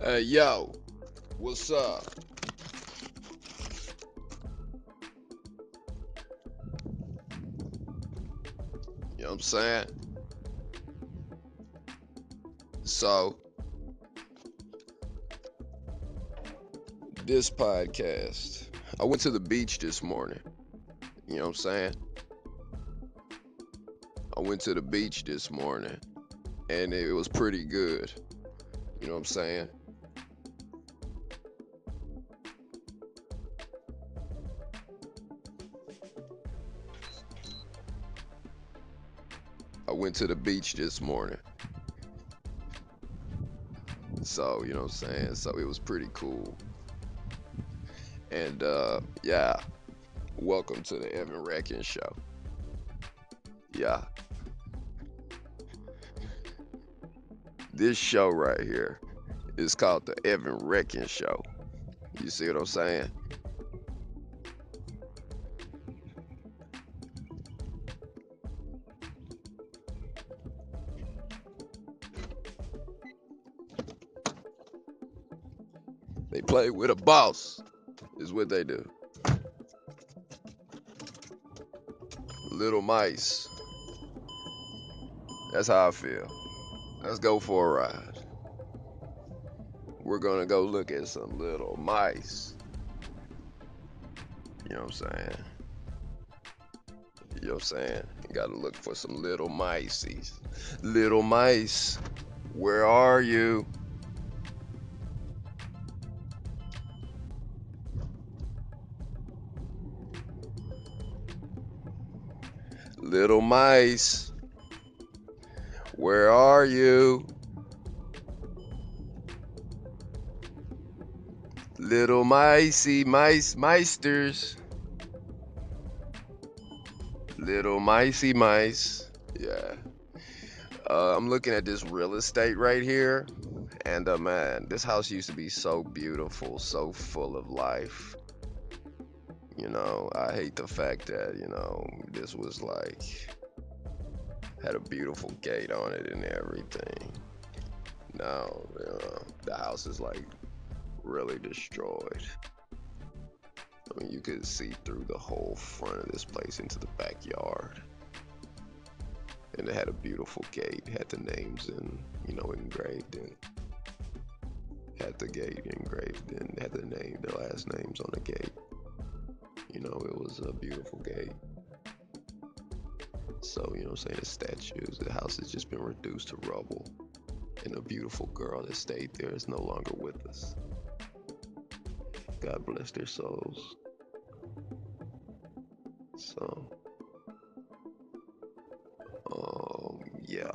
Hey, yo, what's up? You know what I'm saying? So, this podcast, I went to the beach this morning. You know what I'm saying? I went to the beach this morning and it was pretty good. You know what I'm saying? Went to the beach this morning. So, you know what I'm saying? So it was pretty cool. And uh yeah, welcome to the Evan Reckon show. Yeah. This show right here is called the Evan Reckon show. You see what I'm saying? Play with a boss, is what they do. Little mice. That's how I feel. Let's go for a ride. We're gonna go look at some little mice. You know what I'm saying? You know what I'm saying? You gotta look for some little mices. Little mice, where are you? Little mice, where are you? Little micey mice meisters. Little micey mice. Yeah. Uh, I'm looking at this real estate right here. And uh, man, this house used to be so beautiful, so full of life. You know, I hate the fact that, you know, this was like, had a beautiful gate on it and everything. Now, you know, the house is like really destroyed. I mean, you could see through the whole front of this place into the backyard. And it had a beautiful gate, had the names in, you know, engraved in. Had the gate engraved in, had the name, their last names on the gate. You know, it was a beautiful gate. So, you know I'm saying? The statues, the house has just been reduced to rubble. And a beautiful girl that stayed there is no longer with us. God bless their souls. So, um, yeah.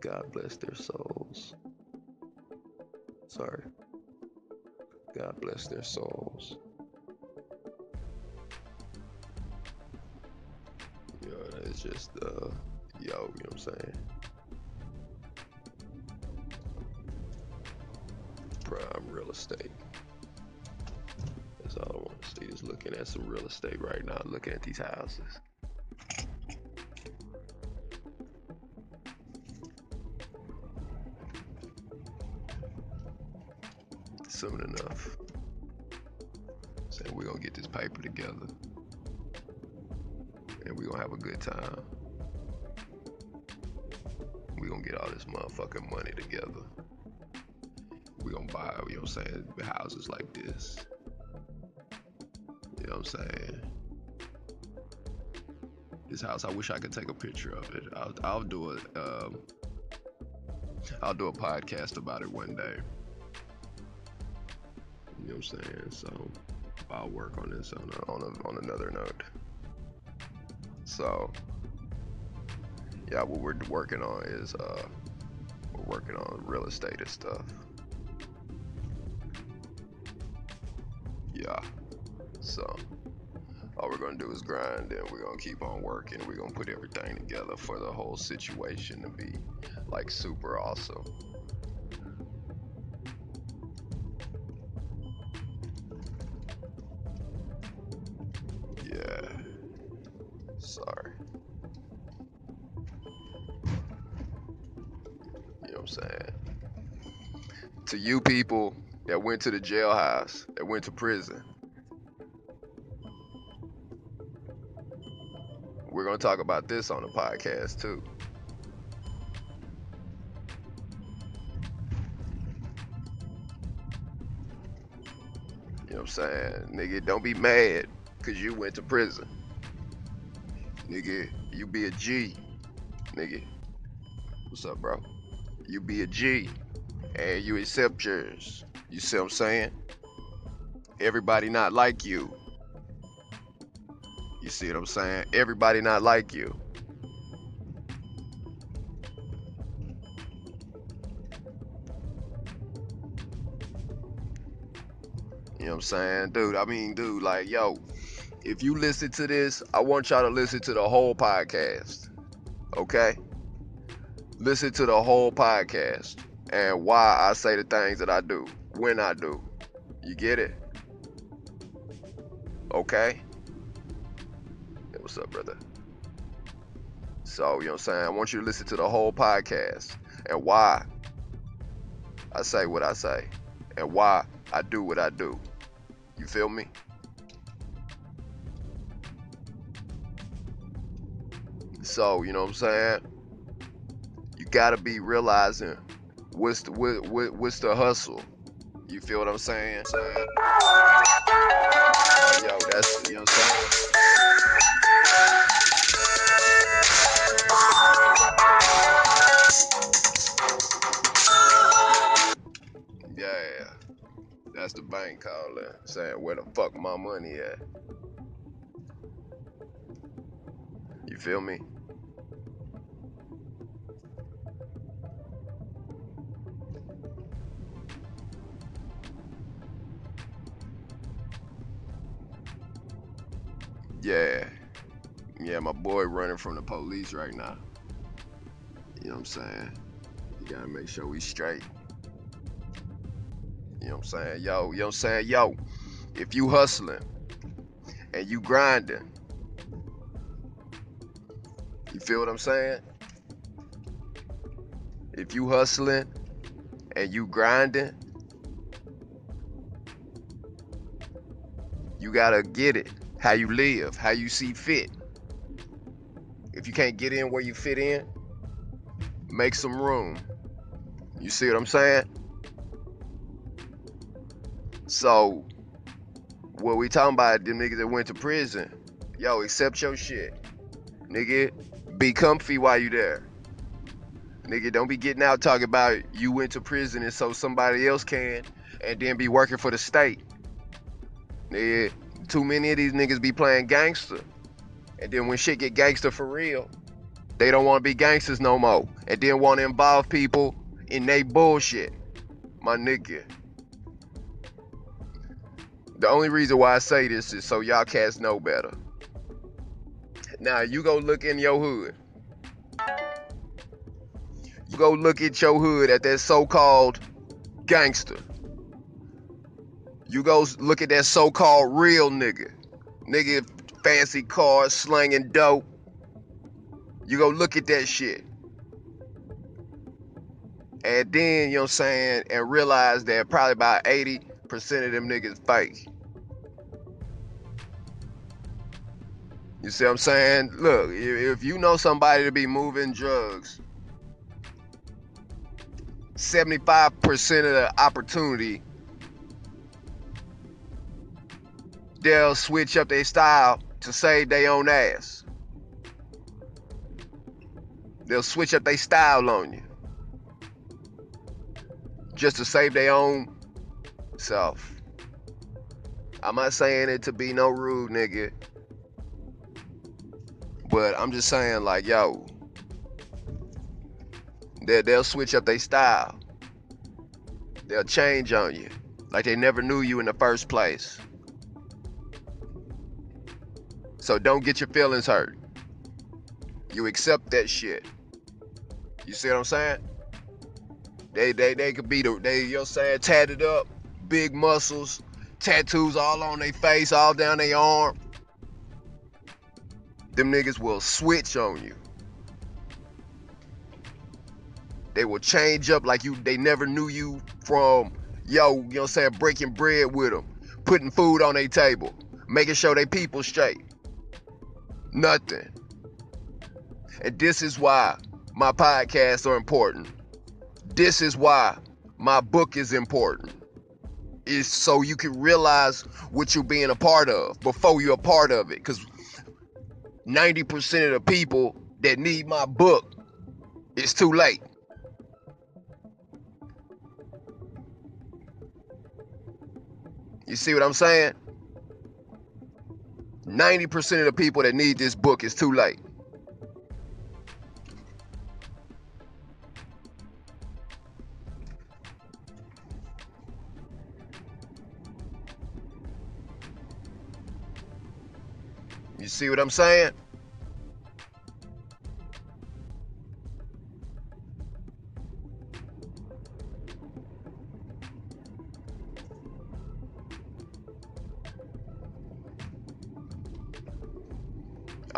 God bless their souls. Sorry. Bless their souls. Yeah, it's just, uh, yo, you know what I'm saying? Prime real estate. That's all I want to see is looking at some real estate right now, looking at these houses. Soon enough. Saying we're gonna get this paper together. And we're gonna have a good time. We're gonna get all this motherfucking money together. We're gonna buy, you know what I'm saying, houses like this. You know what I'm saying? This house, I wish I could take a picture of it. I'll, I'll do it. Um, I'll do a podcast about it one day. You know what I'm saying? So I'll work on this on on a, on another note. So yeah, what we're working on is uh, we're working on real estate and stuff. Yeah. So all we're gonna do is grind and we're gonna keep on working. We're gonna put everything together for the whole situation to be like super awesome. You people that went to the jailhouse, that went to prison. We're going to talk about this on the podcast too. You know what I'm saying? Nigga, don't be mad because you went to prison. Nigga, you be a G. Nigga, what's up, bro? You be a G and you accept yours. You see what I'm saying? Everybody not like you. You see what I'm saying? Everybody not like you. You know what I'm saying? Dude, I mean, dude, like, yo, if you listen to this, I want y'all to listen to the whole podcast. Okay? Listen to the whole podcast and why I say the things that I do when I do. You get it? Okay? Hey, what's up, brother? So, you know what I'm saying? I want you to listen to the whole podcast and why I say what I say and why I do what I do. You feel me? So, you know what I'm saying? You gotta be realizing what's the what, what, what's the hustle. You feel what I'm saying? Yo, that's you know what I'm saying. Yeah, that's the bank calling, saying where the fuck my money at. You feel me? Yeah, my boy running from the police right now. You know what I'm saying? You gotta make sure we straight. You know what I'm saying? Yo, you know what I'm saying? Yo, if you hustling and you grinding, you feel what I'm saying? If you hustling and you grinding, you gotta get it how you live, how you see fit. If you can't get in where you fit in, make some room. You see what I'm saying? So, what we talking about, them niggas that went to prison, yo, accept your shit. Nigga, be comfy while you there. Nigga, don't be getting out talking about you went to prison and so somebody else can, and then be working for the state. Nigga, too many of these niggas be playing gangster. And then when shit get gangster for real, they don't want to be gangsters no more. And then want to involve people in they bullshit. My nigga. The only reason why I say this is so y'all cats know better. Now you go look in your hood. You go look at your hood at that so-called gangster. You go look at that so-called real nigga. Nigga fancy cars, slanging dope. You go look at that shit. And then, you know what I'm saying, and realize that probably about 80% of them niggas fake. You see what I'm saying? Look, if you know somebody to be moving drugs, 75% of the opportunity they'll switch up their style to save their own ass. They'll switch up their style on you just to save their own self. I'm not saying it to be no rude nigga, but I'm just saying like, yo, they they'll switch up their style. They'll change on you like they never knew you in the first place. So don't get your feelings hurt. You accept that shit. You see what I'm saying? They they they could be the they you know saying tatted up, big muscles, tattoos all on their face, all down their arm. Them niggas will switch on you. They will change up like you they never knew you from yo, you know what I'm saying, breaking bread with them, putting food on their table, making sure they people straight. Nothing. And this is why my podcasts are important. This is why my book is important. Is so you can realize what you're being a part of before you're a part of it. Because 90% of the people that need my book, it's too late. You see what I'm saying? 90% of the people that need this book is too late. You see what I'm saying?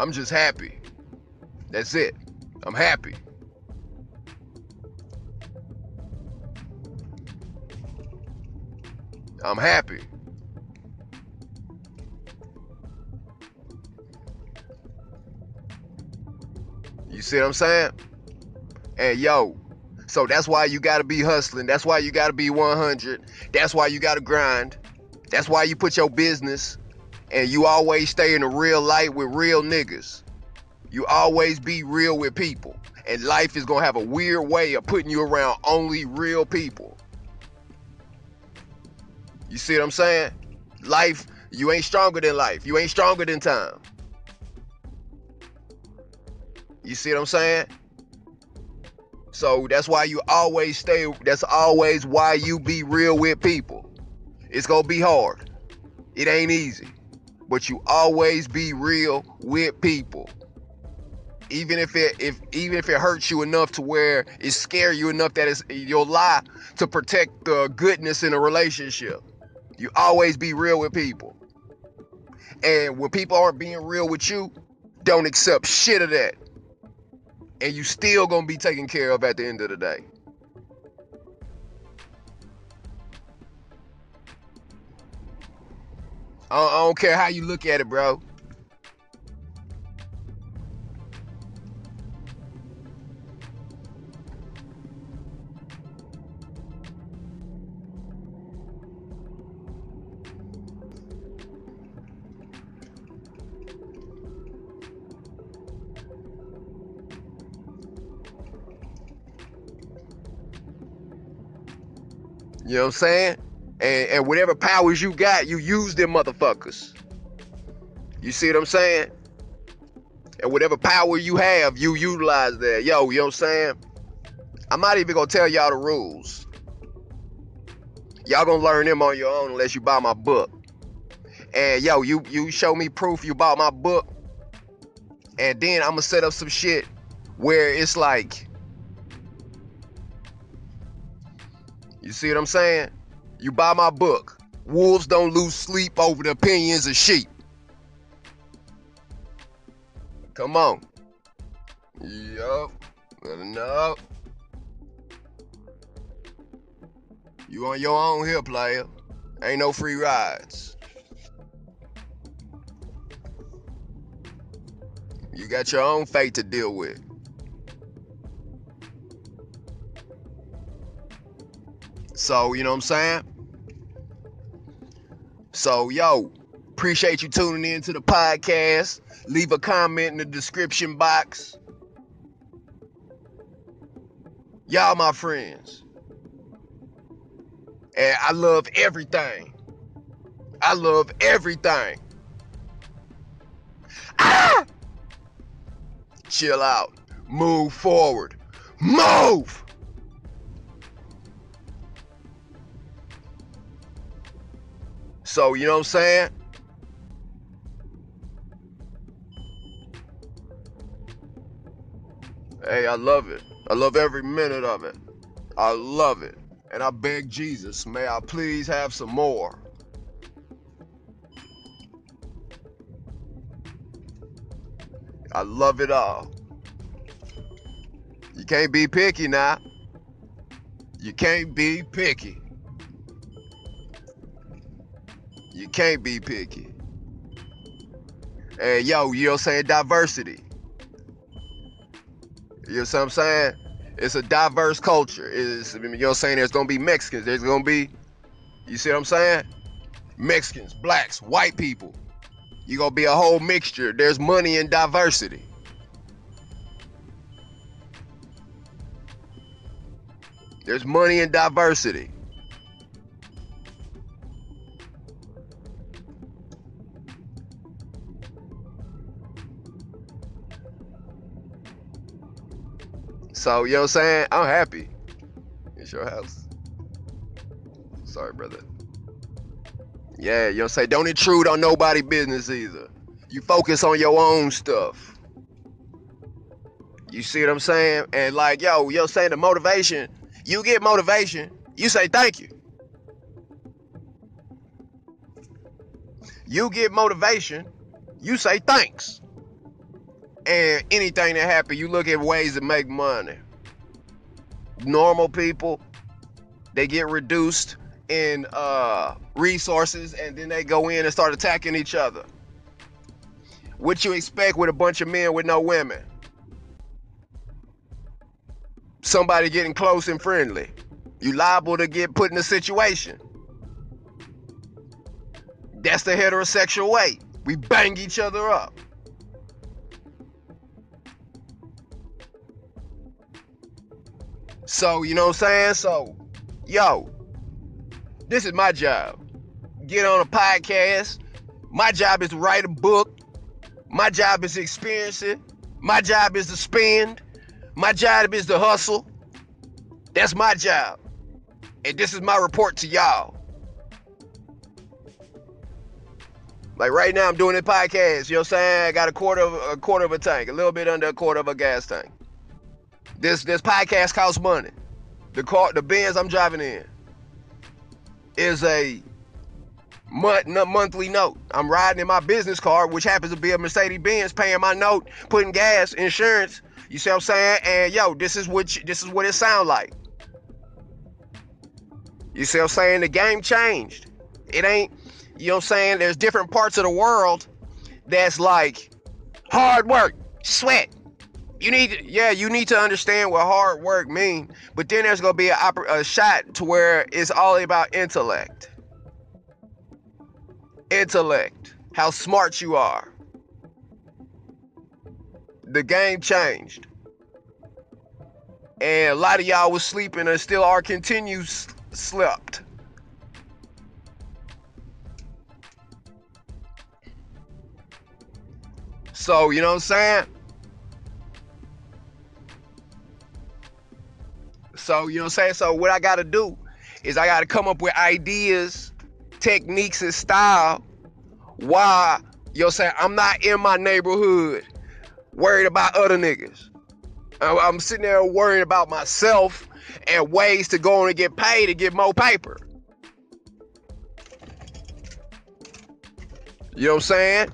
I'm just happy. That's it. I'm happy. I'm happy. You see what I'm saying? And yo, so that's why you gotta be hustling. That's why you gotta be 100. That's why you gotta grind. That's why you put your business and you always stay in the real light with real niggas. You always be real with people. And life is gonna have a weird way of putting you around only real people. You see what I'm saying? Life, you ain't stronger than life. You ain't stronger than time. You see what I'm saying? So that's why you always stay, that's always why you be real with people. It's gonna be hard. It ain't easy but you always be real with people. Even if it if even if it hurts you enough to where it scare you enough that it's you'll lie to protect the goodness in a relationship. You always be real with people. And when people aren't being real with you, don't accept shit of that. And you still gonna be taken care of at the end of the day. I don't, I don't care how you look at it, bro. You know what I'm saying? And, and whatever powers you got, you use them motherfuckers. You see what I'm saying? And whatever power you have, you utilize that. Yo, you know what I'm saying? I'm not even gonna tell y'all the rules. Y'all gonna learn them on your own unless you buy my book. And yo, you you show me proof you bought my book. And then I'm gonna set up some shit where it's like You see what I'm saying? You buy my book. Wolves don't lose sleep over the opinions of sheep. Come on. Yup. No. You on your own here, player. Ain't no free rides. You got your own fate to deal with. So, you know what I'm saying? So, yo, appreciate you tuning in to the podcast. Leave a comment in the description box. Y'all, my friends. And I love everything. I love everything. Ah! Chill out. Move forward. Move! So, you know what I'm saying? Hey, I love it. I love every minute of it. I love it. And I beg Jesus, may I please have some more. I love it all. You can't be picky now. You can't be picky. You can't be picky. Hey, yo, you know what I'm saying? Diversity. You know what I'm saying? It's a diverse culture. It's, you know what I'm saying? There's gonna be Mexicans. There's gonna be, you see what I'm saying? Mexicans, blacks, white people. You're gonna be a whole mixture. There's money in diversity. There's money in diversity. So, you know what I'm saying? I'm happy. It's your house. Sorry, brother. Yeah, you know what I'm saying? Don't intrude on nobody business either. You focus on your own stuff. You see what I'm saying? And like, yo, you know what I'm saying? The motivation, you get motivation, you say thank you. You get motivation, you say thanks. And anything that happens, you look at ways to make money. Normal people, they get reduced in uh, resources and then they go in and start attacking each other. What you expect with a bunch of men with no women? Somebody getting close and friendly. You liable to get put in a situation. That's the heterosexual way. We bang each other up. So, you know what I'm saying? So, yo, this is my job. Get on a podcast. My job is to write a book. My job is to experience it. My job is to spend. My job is to hustle. That's my job. And this is my report to y'all. Like right now, I'm doing a podcast. You know what I'm saying? I got a quarter of a quarter of a tank, a little bit under a quarter of a gas tank. This this podcast costs money. The car, the Benz I'm driving in, is a month, monthly note. I'm riding in my business car, which happens to be a Mercedes Benz, paying my note, putting gas, insurance. You see what I'm saying? And yo, this is what you, this is what it sound like. You see what I'm saying? The game changed. It ain't, you know what I'm saying? There's different parts of the world that's like hard work, sweat. You need, to, yeah, you need to understand what hard work mean. But then there's gonna be a, a shot to where it's all about intellect. Intellect, how smart you are. The game changed. And a lot of y'all was sleeping and still are continues slept. So, you know what I'm saying? So, you know what I'm saying? So, what I got to do is I got to come up with ideas, techniques, and style why, you know saying? I'm not in my neighborhood worried about other niggas. I'm sitting there worrying about myself and ways to go on and get paid to get more paper. You know what I'm saying?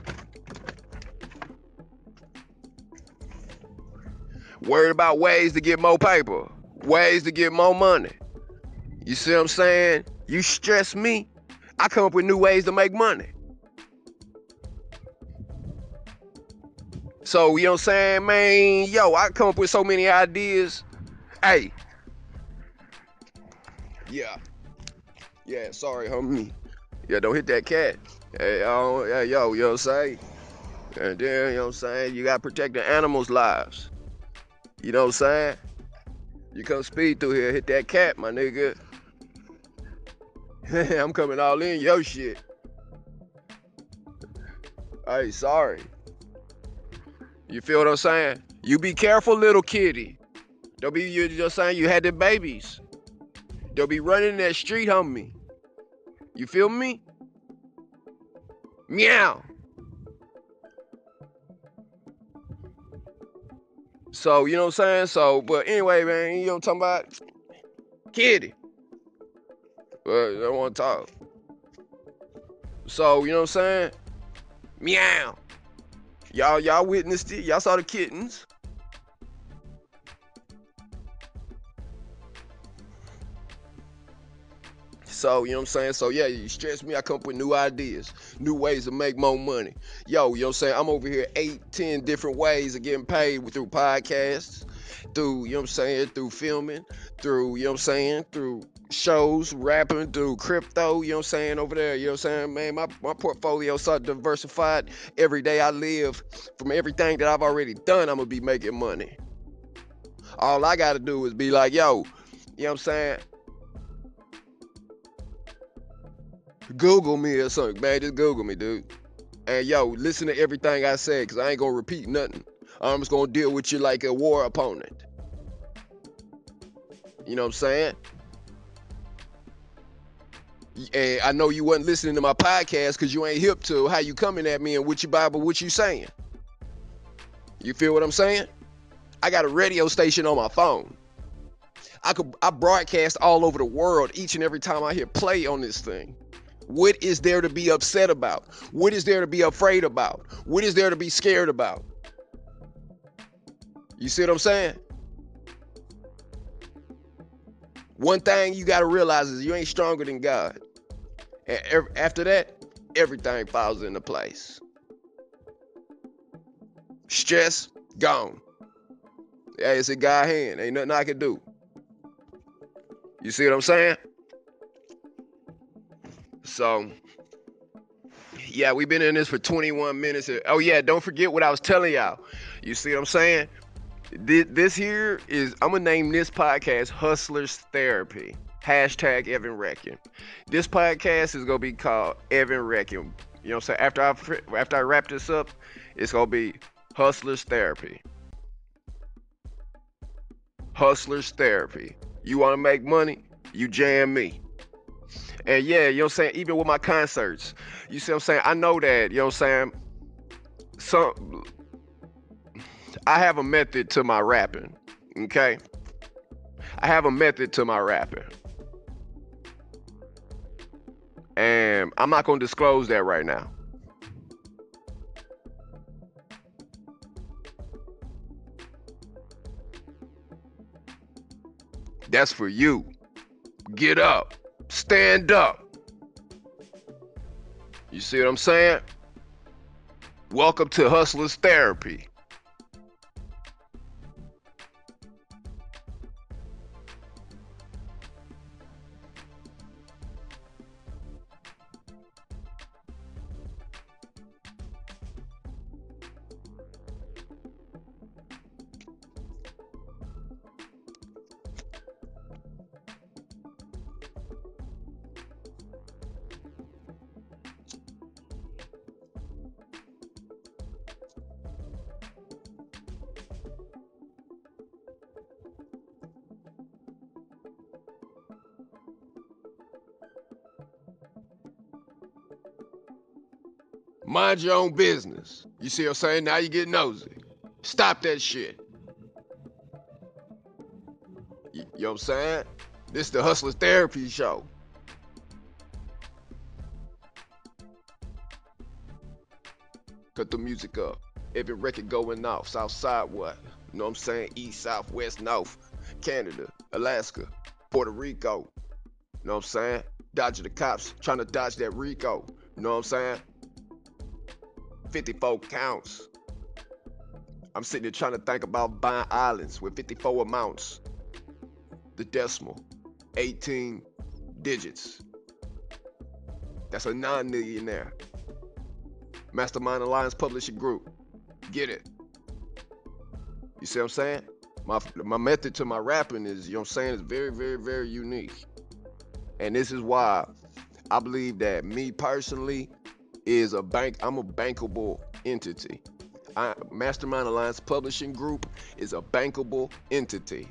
Worried about ways to get more paper, ways to get more money. You see what I'm saying? You stress me, I come up with new ways to make money. So, you know what I'm saying, man? Yo, I come up with so many ideas. Hey. Yeah. Yeah, sorry, homie. Yeah, don't hit that cat. Hey, yo, yo, you know what I'm saying? And then, you know what I'm saying? You gotta protect the animals' lives. You know what I'm saying? You come speed through here, hit that cat, my nigga. I'm coming all in yo shit. Hey, sorry. You feel what I'm saying? You be careful, little kitty. Don't be you just saying you had the babies. They'll be running that street, homie. You feel me? Meow. So, you know what I'm saying? So, but anyway, man, you know what I'm talking about? Kitty. But I don't want to talk. So, you know what I'm saying? Meow. Y'all, y'all witnessed it. Y'all saw the kittens. So, you know what I'm saying? So, yeah, you stress me, I come up with new ideas, new ways to make more money. Yo, you know what I'm saying? I'm over here eight, ten different ways of getting paid through podcasts, through, you know what I'm saying, through filming, through, you know what I'm saying, through shows, rapping, through crypto, you know what I'm saying, over there, you know what I'm saying? Man, my, my portfolio so diversified. Every day I live, from everything that I've already done, I'm gonna be making money. All I gotta do is be like, yo, you know what I'm saying? Google me or something, man. Just Google me, dude. And yo, listen to everything I said, cause I ain't gonna repeat nothing. I'm just gonna deal with you like a war opponent. You know what I'm saying? And I know you wasn't listening to my podcast because you ain't hip to how you coming at me and what you Bible, what you saying. You feel what I'm saying? I got a radio station on my phone. I could I broadcast all over the world each and every time I hear play on this thing. What is there to be upset about? What is there to be afraid about? What is there to be scared about? You see what I'm saying? One thing you got to realize is you ain't stronger than God. And after that, everything falls into place. Stress gone. Hey, it's a God hand. Ain't nothing I can do. You see what I'm saying? So, yeah, we've been in this for 21 minutes. Oh, yeah, don't forget what I was telling y'all. You see what I'm saying? This here is, I'm to name this podcast Hustlers Therapy. Hashtag Evan Reckon. This podcast is to be called Evan Reckon. You know what I'm saying? After I, after I wrap this up, it's to be Hustlers Therapy. Hustlers Therapy. You want to make money? You jam me. And yeah, you know what I'm saying? Even with my concerts, you see what I'm saying? I know that, you know what I'm saying? Some I have a method to my rapping. Okay? I have a method to my rapping. And I'm not gonna disclose that right now. That's for you. Get up. Stand up. You see what I'm saying? Welcome to Hustlers Therapy. Mind your own business. You see what I'm saying? Now you get nosy. Stop that shit. You, you know what I'm saying? This is the Hustler Therapy Show. Cut the music up. Every record going off. South side what? You know what I'm saying? East, south, west, north. Canada, Alaska, Puerto Rico. You know what I'm saying? Dodging the cops, trying to dodge that Rico. You know what I'm saying? 54 counts. I'm sitting here trying to think about buying islands with 54 amounts. The decimal, 18 digits. That's a non millionaire. Mastermind Alliance Publishing Group. Get it. You see what I'm saying? My my method to my rapping is, you know what I'm saying, is very, very, very unique. And this is why I believe that me personally, is a bank. I'm a bankable entity. I, Mastermind Alliance Publishing Group is a bankable entity.